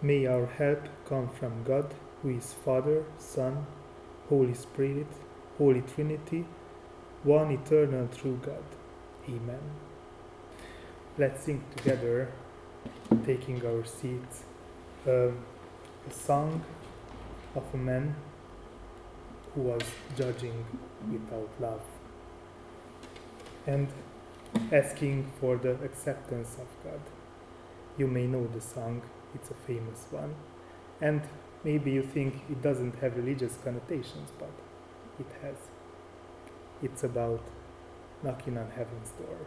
May our help come from God, who is Father, Son, Holy Spirit, Holy Trinity, one eternal true God. Amen. Let's sing together, taking our seats, uh, a song of a man who was judging without love and asking for the acceptance of God. You may know the song, it's a famous one. And maybe you think it doesn't have religious connotations, but it has. It's about knocking on heaven's door.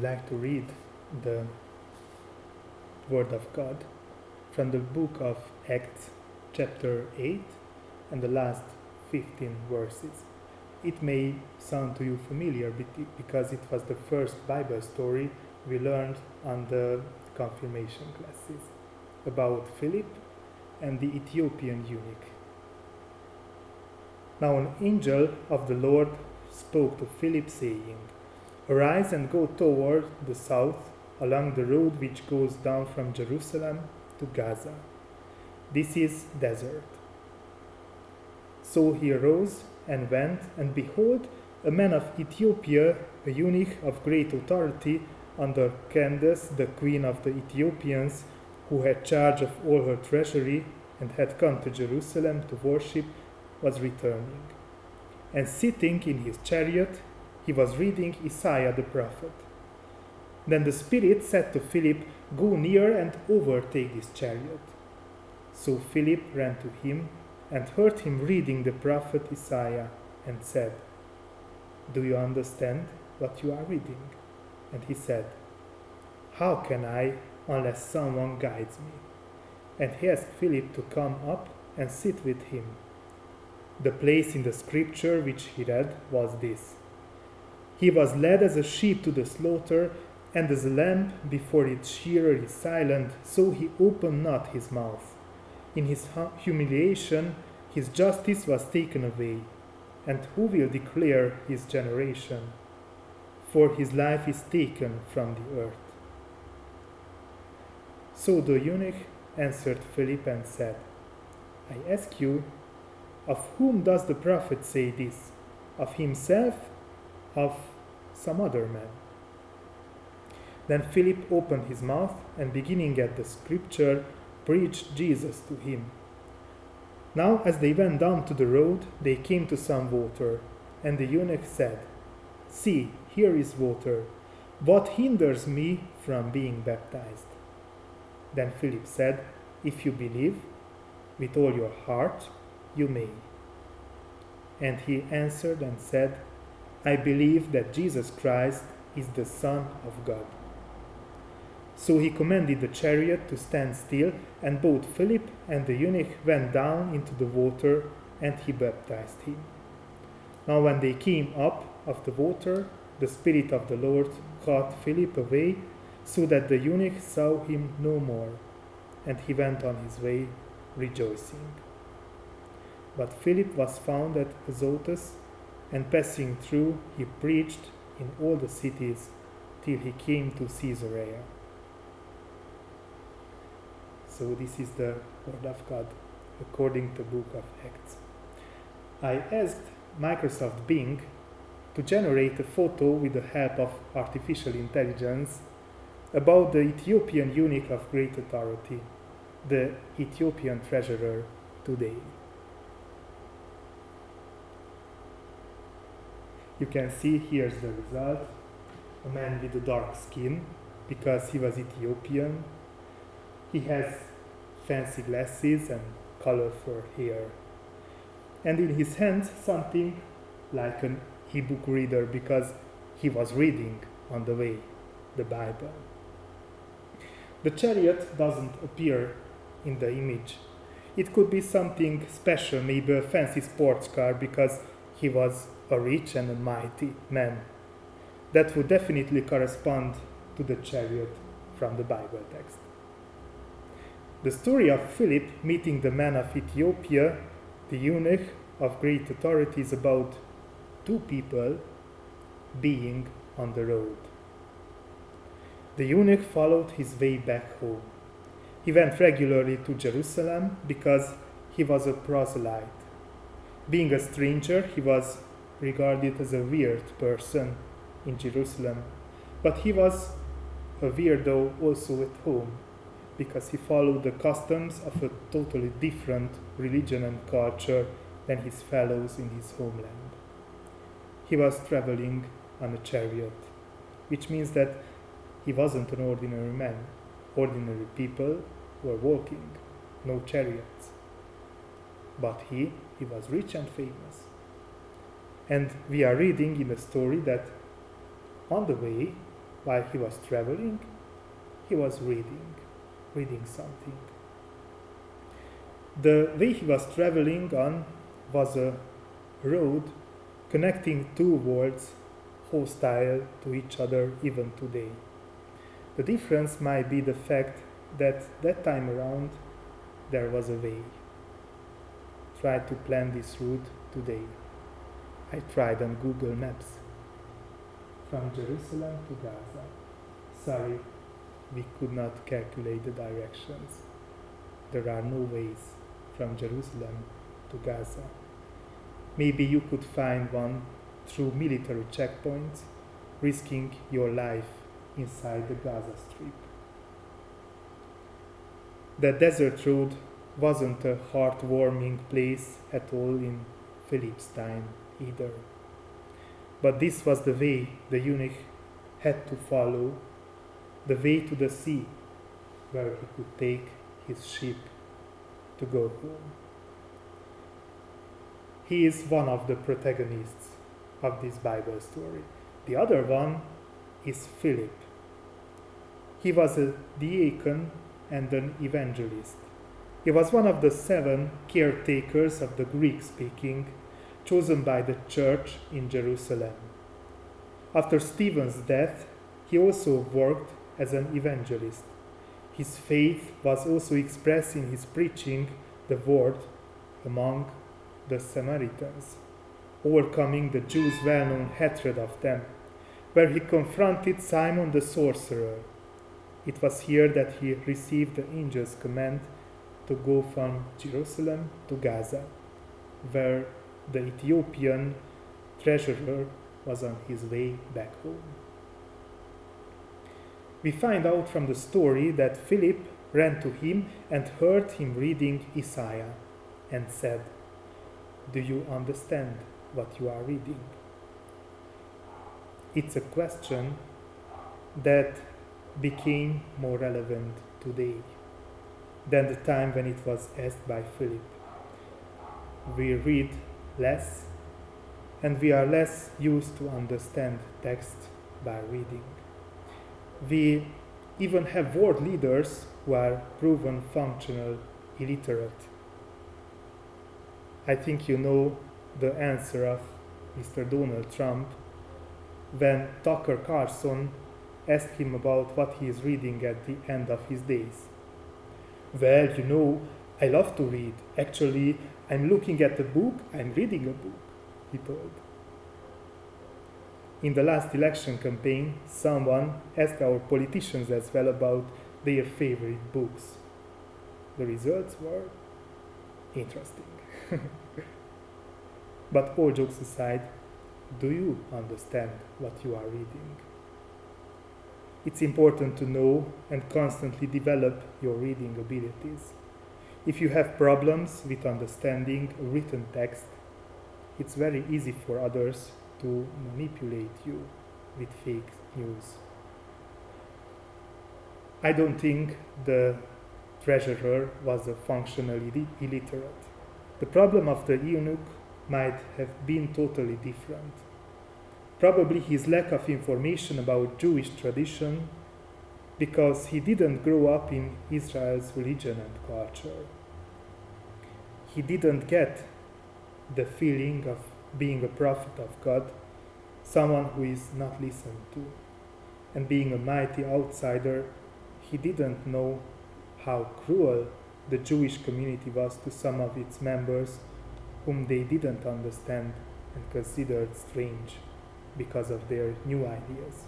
Like to read the Word of God from the book of Acts, chapter 8, and the last 15 verses. It may sound to you familiar because it was the first Bible story we learned on the confirmation classes about Philip and the Ethiopian eunuch. Now, an angel of the Lord spoke to Philip, saying, Arise and go toward the south along the road which goes down from Jerusalem to Gaza. This is desert. So he arose and went, and behold, a man of Ethiopia, a eunuch of great authority under Candace, the queen of the Ethiopians, who had charge of all her treasury and had come to Jerusalem to worship, was returning. And sitting in his chariot, he was reading Isaiah the prophet. Then the Spirit said to Philip, Go near and overtake this chariot. So Philip ran to him and heard him reading the prophet Isaiah and said, Do you understand what you are reading? And he said, How can I unless someone guides me? And he asked Philip to come up and sit with him. The place in the scripture which he read was this He was led as a sheep to the slaughter, and as a lamb before its shearer is silent, so he opened not his mouth. In his humiliation, his justice was taken away. And who will declare his generation? For his life is taken from the earth. So the eunuch answered Philip and said, I ask you, of whom does the prophet say this? Of himself? Of some other man? Then Philip opened his mouth and, beginning at the scripture, preached Jesus to him. Now, as they went down to the road, they came to some water, and the eunuch said, See, here is water. What hinders me from being baptized? Then Philip said, If you believe with all your heart, you may. And he answered and said, I believe that Jesus Christ is the Son of God. So he commanded the chariot to stand still, and both Philip and the eunuch went down into the water, and he baptized him. Now, when they came up of the water, the Spirit of the Lord caught Philip away, so that the eunuch saw him no more, and he went on his way rejoicing. But Philip was found at Azotus, and passing through, he preached in all the cities till he came to Caesarea. So this is the word of God according to the book of Acts. I asked Microsoft Bing to generate a photo with the help of artificial intelligence about the Ethiopian eunuch of great authority, the Ethiopian treasurer today. You can see here's the result a man with a dark skin because he was Ethiopian. He has fancy glasses and colorful hair. And in his hands, something like an e-book reader because he was reading on the way the Bible. The chariot doesn't appear in the image. It could be something special, maybe a fancy sports car because he was a rich and a mighty man. That would definitely correspond to the chariot from the Bible text. The story of Philip meeting the man of Ethiopia, the eunuch of great authority, is about two people being on the road. The eunuch followed his way back home. He went regularly to Jerusalem because he was a proselyte. Being a stranger, he was regarded as a weird person in Jerusalem, but he was a weirdo also at home because he followed the customs of a totally different religion and culture than his fellows in his homeland. He was traveling on a chariot, which means that he wasn't an ordinary man. Ordinary people were walking, no chariots. But he, he was rich and famous. And we are reading in the story that on the way, while he was traveling, he was reading reading something. The way he was traveling on was a road connecting two worlds hostile to each other even today. The difference might be the fact that that time around there was a way. Try to plan this route today. I tried on Google Maps from Jerusalem to Gaza. Sorry, we could not calculate the directions. There are no ways from Jerusalem to Gaza. Maybe you could find one through military checkpoints, risking your life inside the Gaza Strip. The desert road wasn't a heartwarming place at all in Philip's time either. But this was the way the eunuch had to follow the way to the sea where he could take his ship to go home. He is one of the protagonists of this Bible story. The other one is Philip. He was a deacon and an evangelist. He was one of the seven caretakers of the Greek speaking chosen by the church in Jerusalem. After Stephen's death, he also worked as an evangelist. His faith was also expressed in his preaching the word among the Samaritans, overcoming the Jews' well known hatred of them, where he confronted Simon the sorcerer. It was here that he received the angel's command to go from Jerusalem to Gaza, where the Ethiopian treasurer was on his way back home. We find out from the story that Philip ran to him and heard him reading Isaiah and said, Do you understand what you are reading? It's a question that became more relevant today than the time when it was asked by Philip. We read less and we are less used to understand text by reading. We even have world leaders who are proven functional illiterate. I think you know the answer of Mr. Donald Trump when Tucker Carlson asked him about what he is reading at the end of his days. Well, you know, I love to read. Actually, I'm looking at a book, I'm reading a book, he told. In the last election campaign, someone asked our politicians as well about their favorite books. The results were interesting. but all jokes aside, do you understand what you are reading? It's important to know and constantly develop your reading abilities. If you have problems with understanding written text, it's very easy for others to manipulate you with fake news. I don't think the treasurer was a functionally illiterate. The problem of the eunuch might have been totally different. Probably his lack of information about Jewish tradition because he didn't grow up in Israel's religion and culture. He didn't get the feeling of being a prophet of God, someone who is not listened to. And being a mighty outsider, he didn't know how cruel the Jewish community was to some of its members whom they didn't understand and considered strange because of their new ideas.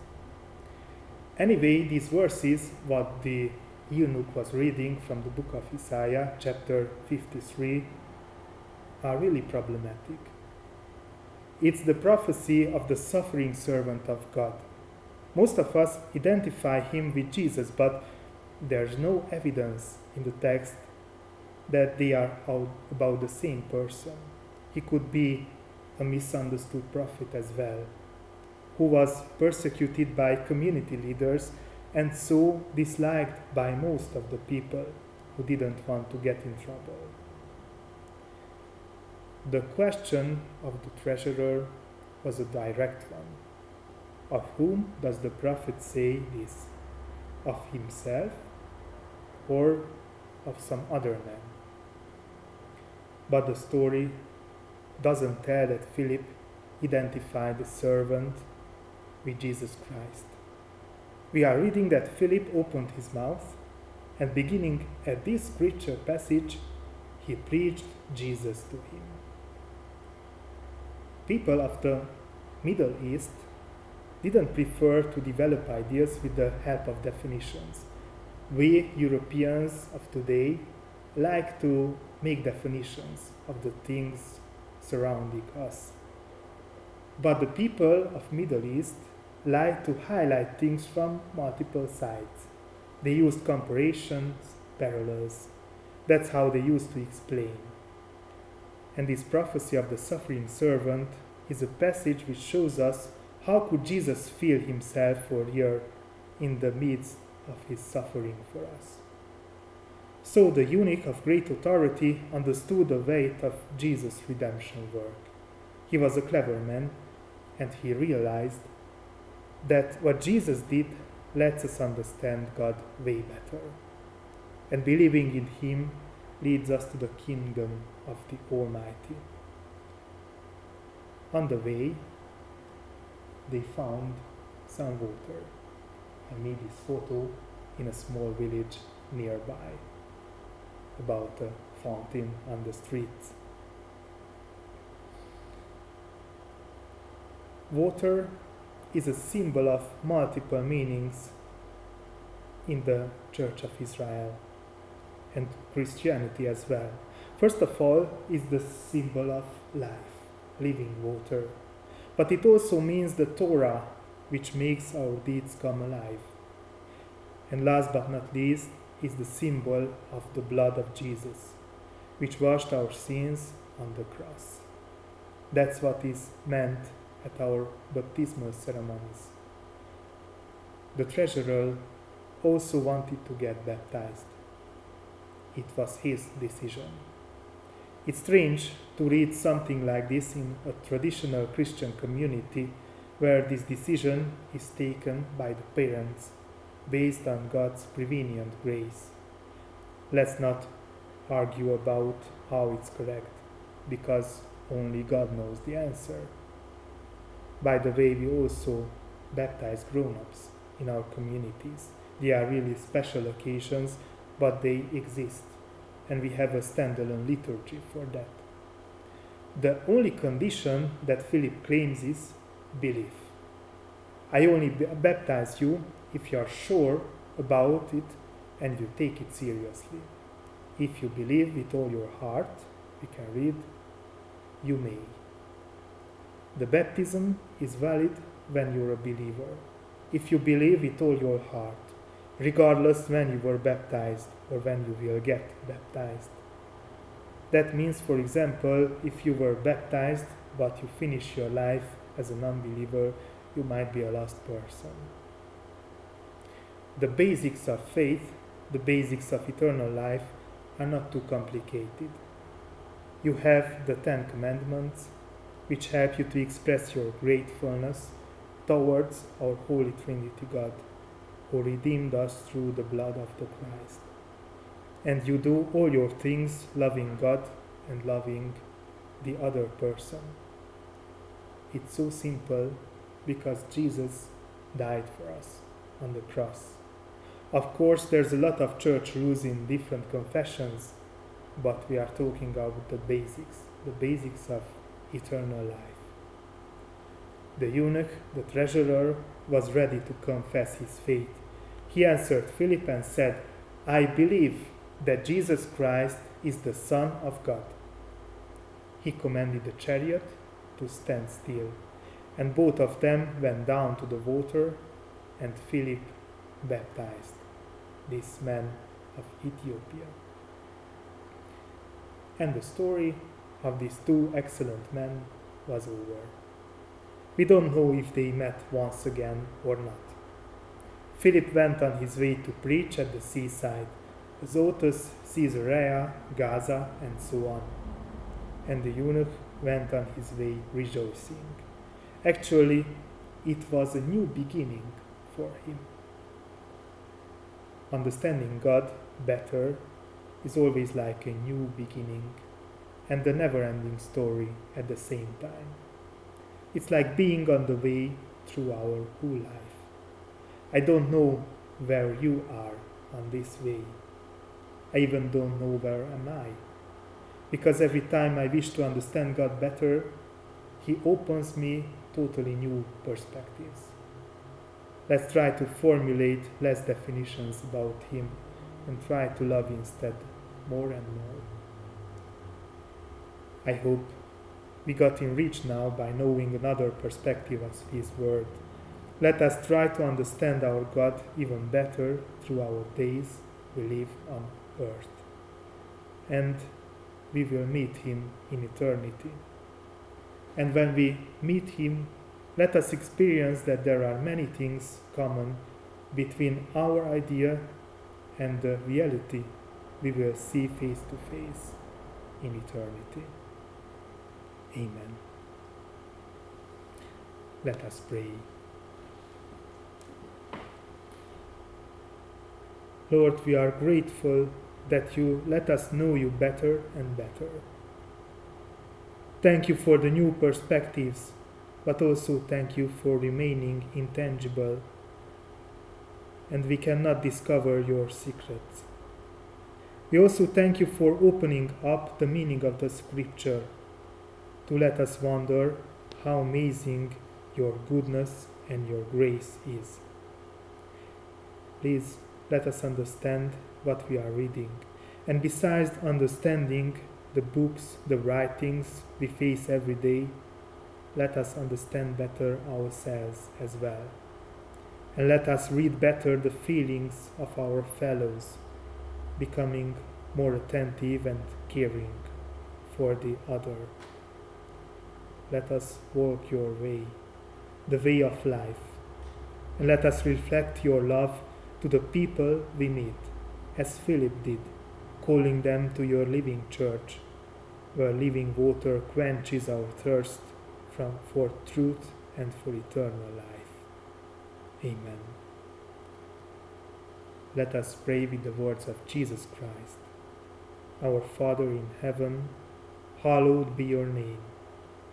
Anyway, these verses, what the eunuch was reading from the book of Isaiah, chapter 53, are really problematic. It's the prophecy of the suffering servant of God. Most of us identify him with Jesus, but there's no evidence in the text that they are about the same person. He could be a misunderstood prophet as well who was persecuted by community leaders and so disliked by most of the people who didn't want to get in trouble. The question of the treasurer was a direct one. Of whom does the prophet say this? Of himself or of some other man? But the story doesn't tell that Philip identified the servant with Jesus Christ. We are reading that Philip opened his mouth, and beginning at this scripture passage, he preached Jesus to him. People of the Middle East didn't prefer to develop ideas with the help of definitions. We Europeans of today like to make definitions of the things surrounding us. But the people of Middle East like to highlight things from multiple sides. They used comparisons, parallels. That's how they used to explain. And this prophecy of the suffering servant is a passage which shows us how could Jesus feel himself for here in the midst of his suffering for us. So the eunuch of great authority understood the weight of Jesus' redemption work. He was a clever man, and he realized that what Jesus did lets us understand God way better. And believing in Him leads us to the kingdom of the Almighty. On the way, they found some water. I made this photo in a small village nearby about a fountain on the streets. Water is a symbol of multiple meanings in the Church of Israel and Christianity as well. First of all, is the symbol of life, living water. But it also means the Torah, which makes our deeds come alive. And last but not least, is the symbol of the blood of Jesus, which washed our sins on the cross. That's what is meant at our baptismal ceremonies. The treasurer also wanted to get baptized. It was his decision. It's strange to read something like this in a traditional Christian community where this decision is taken by the parents based on God's prevenient grace. Let's not argue about how it's correct because only God knows the answer. By the way, we also baptize grown ups in our communities. They are really special occasions, but they exist, and we have a standalone liturgy for that. The only condition that Philip claims is belief. I only baptize you if you are sure about it and you take it seriously. If you believe with all your heart, we can read, you may. The baptism is valid when you're a believer. If you believe with all your heart, regardless when you were baptized or when you will get baptized. That means, for example, if you were baptized but you finish your life as an unbeliever, you might be a lost person. The basics of faith, the basics of eternal life, are not too complicated. You have the Ten Commandments, which help you to express your gratefulness towards our Holy Trinity God, who redeemed us through the blood of the Christ. And you do all your things loving God and loving the other person. It's so simple because Jesus died for us on the cross. Of course, there's a lot of church rules in different confessions, but we are talking about the basics, the basics of eternal life. The eunuch, the treasurer, was ready to confess his faith. He answered Philip and said, I believe that Jesus Christ is the Son of God. He commanded the chariot to stand still, and both of them went down to the water, and Philip baptized this man of Ethiopia. And the story of these two excellent men was over. We don't know if they met once again or not. Philip went on his way to preach at the seaside, Azotus, Caesarea, Gaza, and so on. And the eunuch went on his way rejoicing. Actually, it was a new beginning for him. Understanding God better is always like a new beginning and the never ending story at the same time. It's like being on the way through our whole life. I don't know where you are on this way. I even don't know where am I. Because every time I wish to understand God better, He opens me totally new perspectives. Let's try to formulate less definitions about Him and try to love instead more and more. I hope we got enriched now by knowing another perspective of His Word. Let us try to understand our God even better through our days we live on earth. And we will meet Him in eternity. And when we meet Him, let us experience that there are many things common between our idea and the reality we will see face to face in eternity. Amen. Let us pray. Lord, we are grateful that you let us know you better and better. Thank you for the new perspectives, but also thank you for remaining intangible. And we cannot discover your secrets. We also thank you for opening up the meaning of the scripture to let us wonder how amazing your goodness and your grace is. Please let us understand what we are reading. And besides understanding the books, the writings we face every day, let us understand better ourselves as well. And let us read better the feelings of our fellows, becoming more attentive and caring for the other. Let us walk your way, the way of life, and let us reflect your love to the people we meet, as Philip did, calling them to your living church, where living water quenches our thirst from, for truth and for eternal life. Amen. Let us pray with the words of Jesus Christ. Our Father in heaven, hallowed be your name.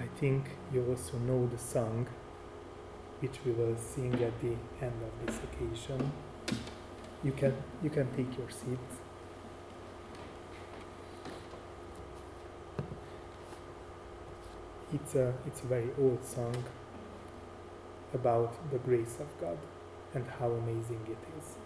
I think you also know the song which we will sing at the end of this occasion. You can you can take your seats. It's a it's a very old song about the grace of God and how amazing it is.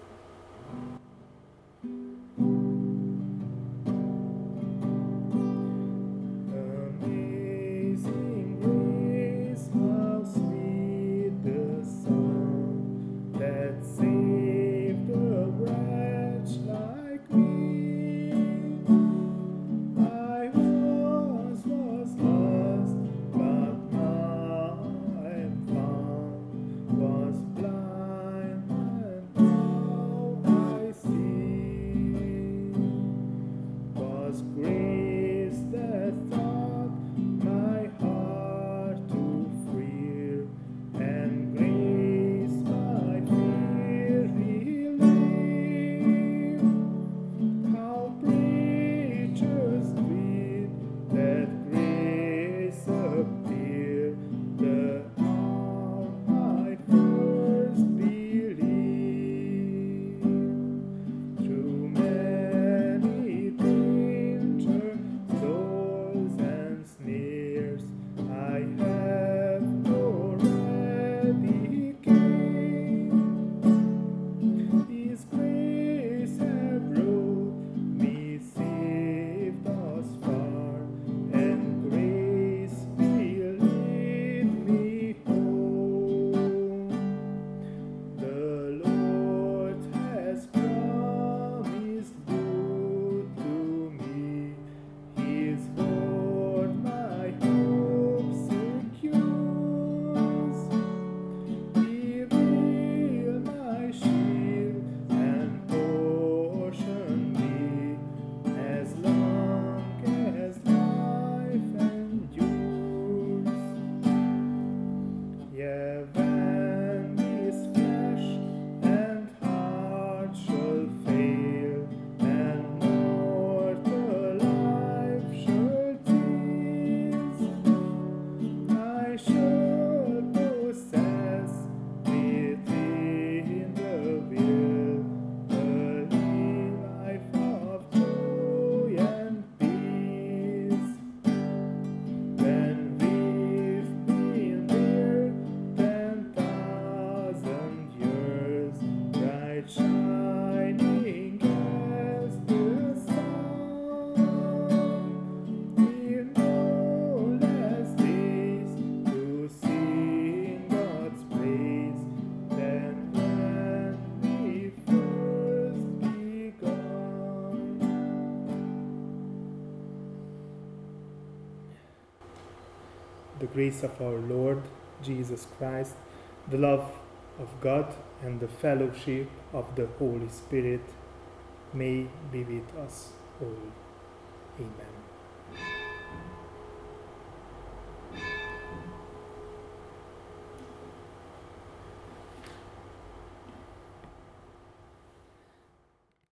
Grace of our Lord Jesus Christ, the love of God, and the fellowship of the Holy Spirit may be with us all. Amen.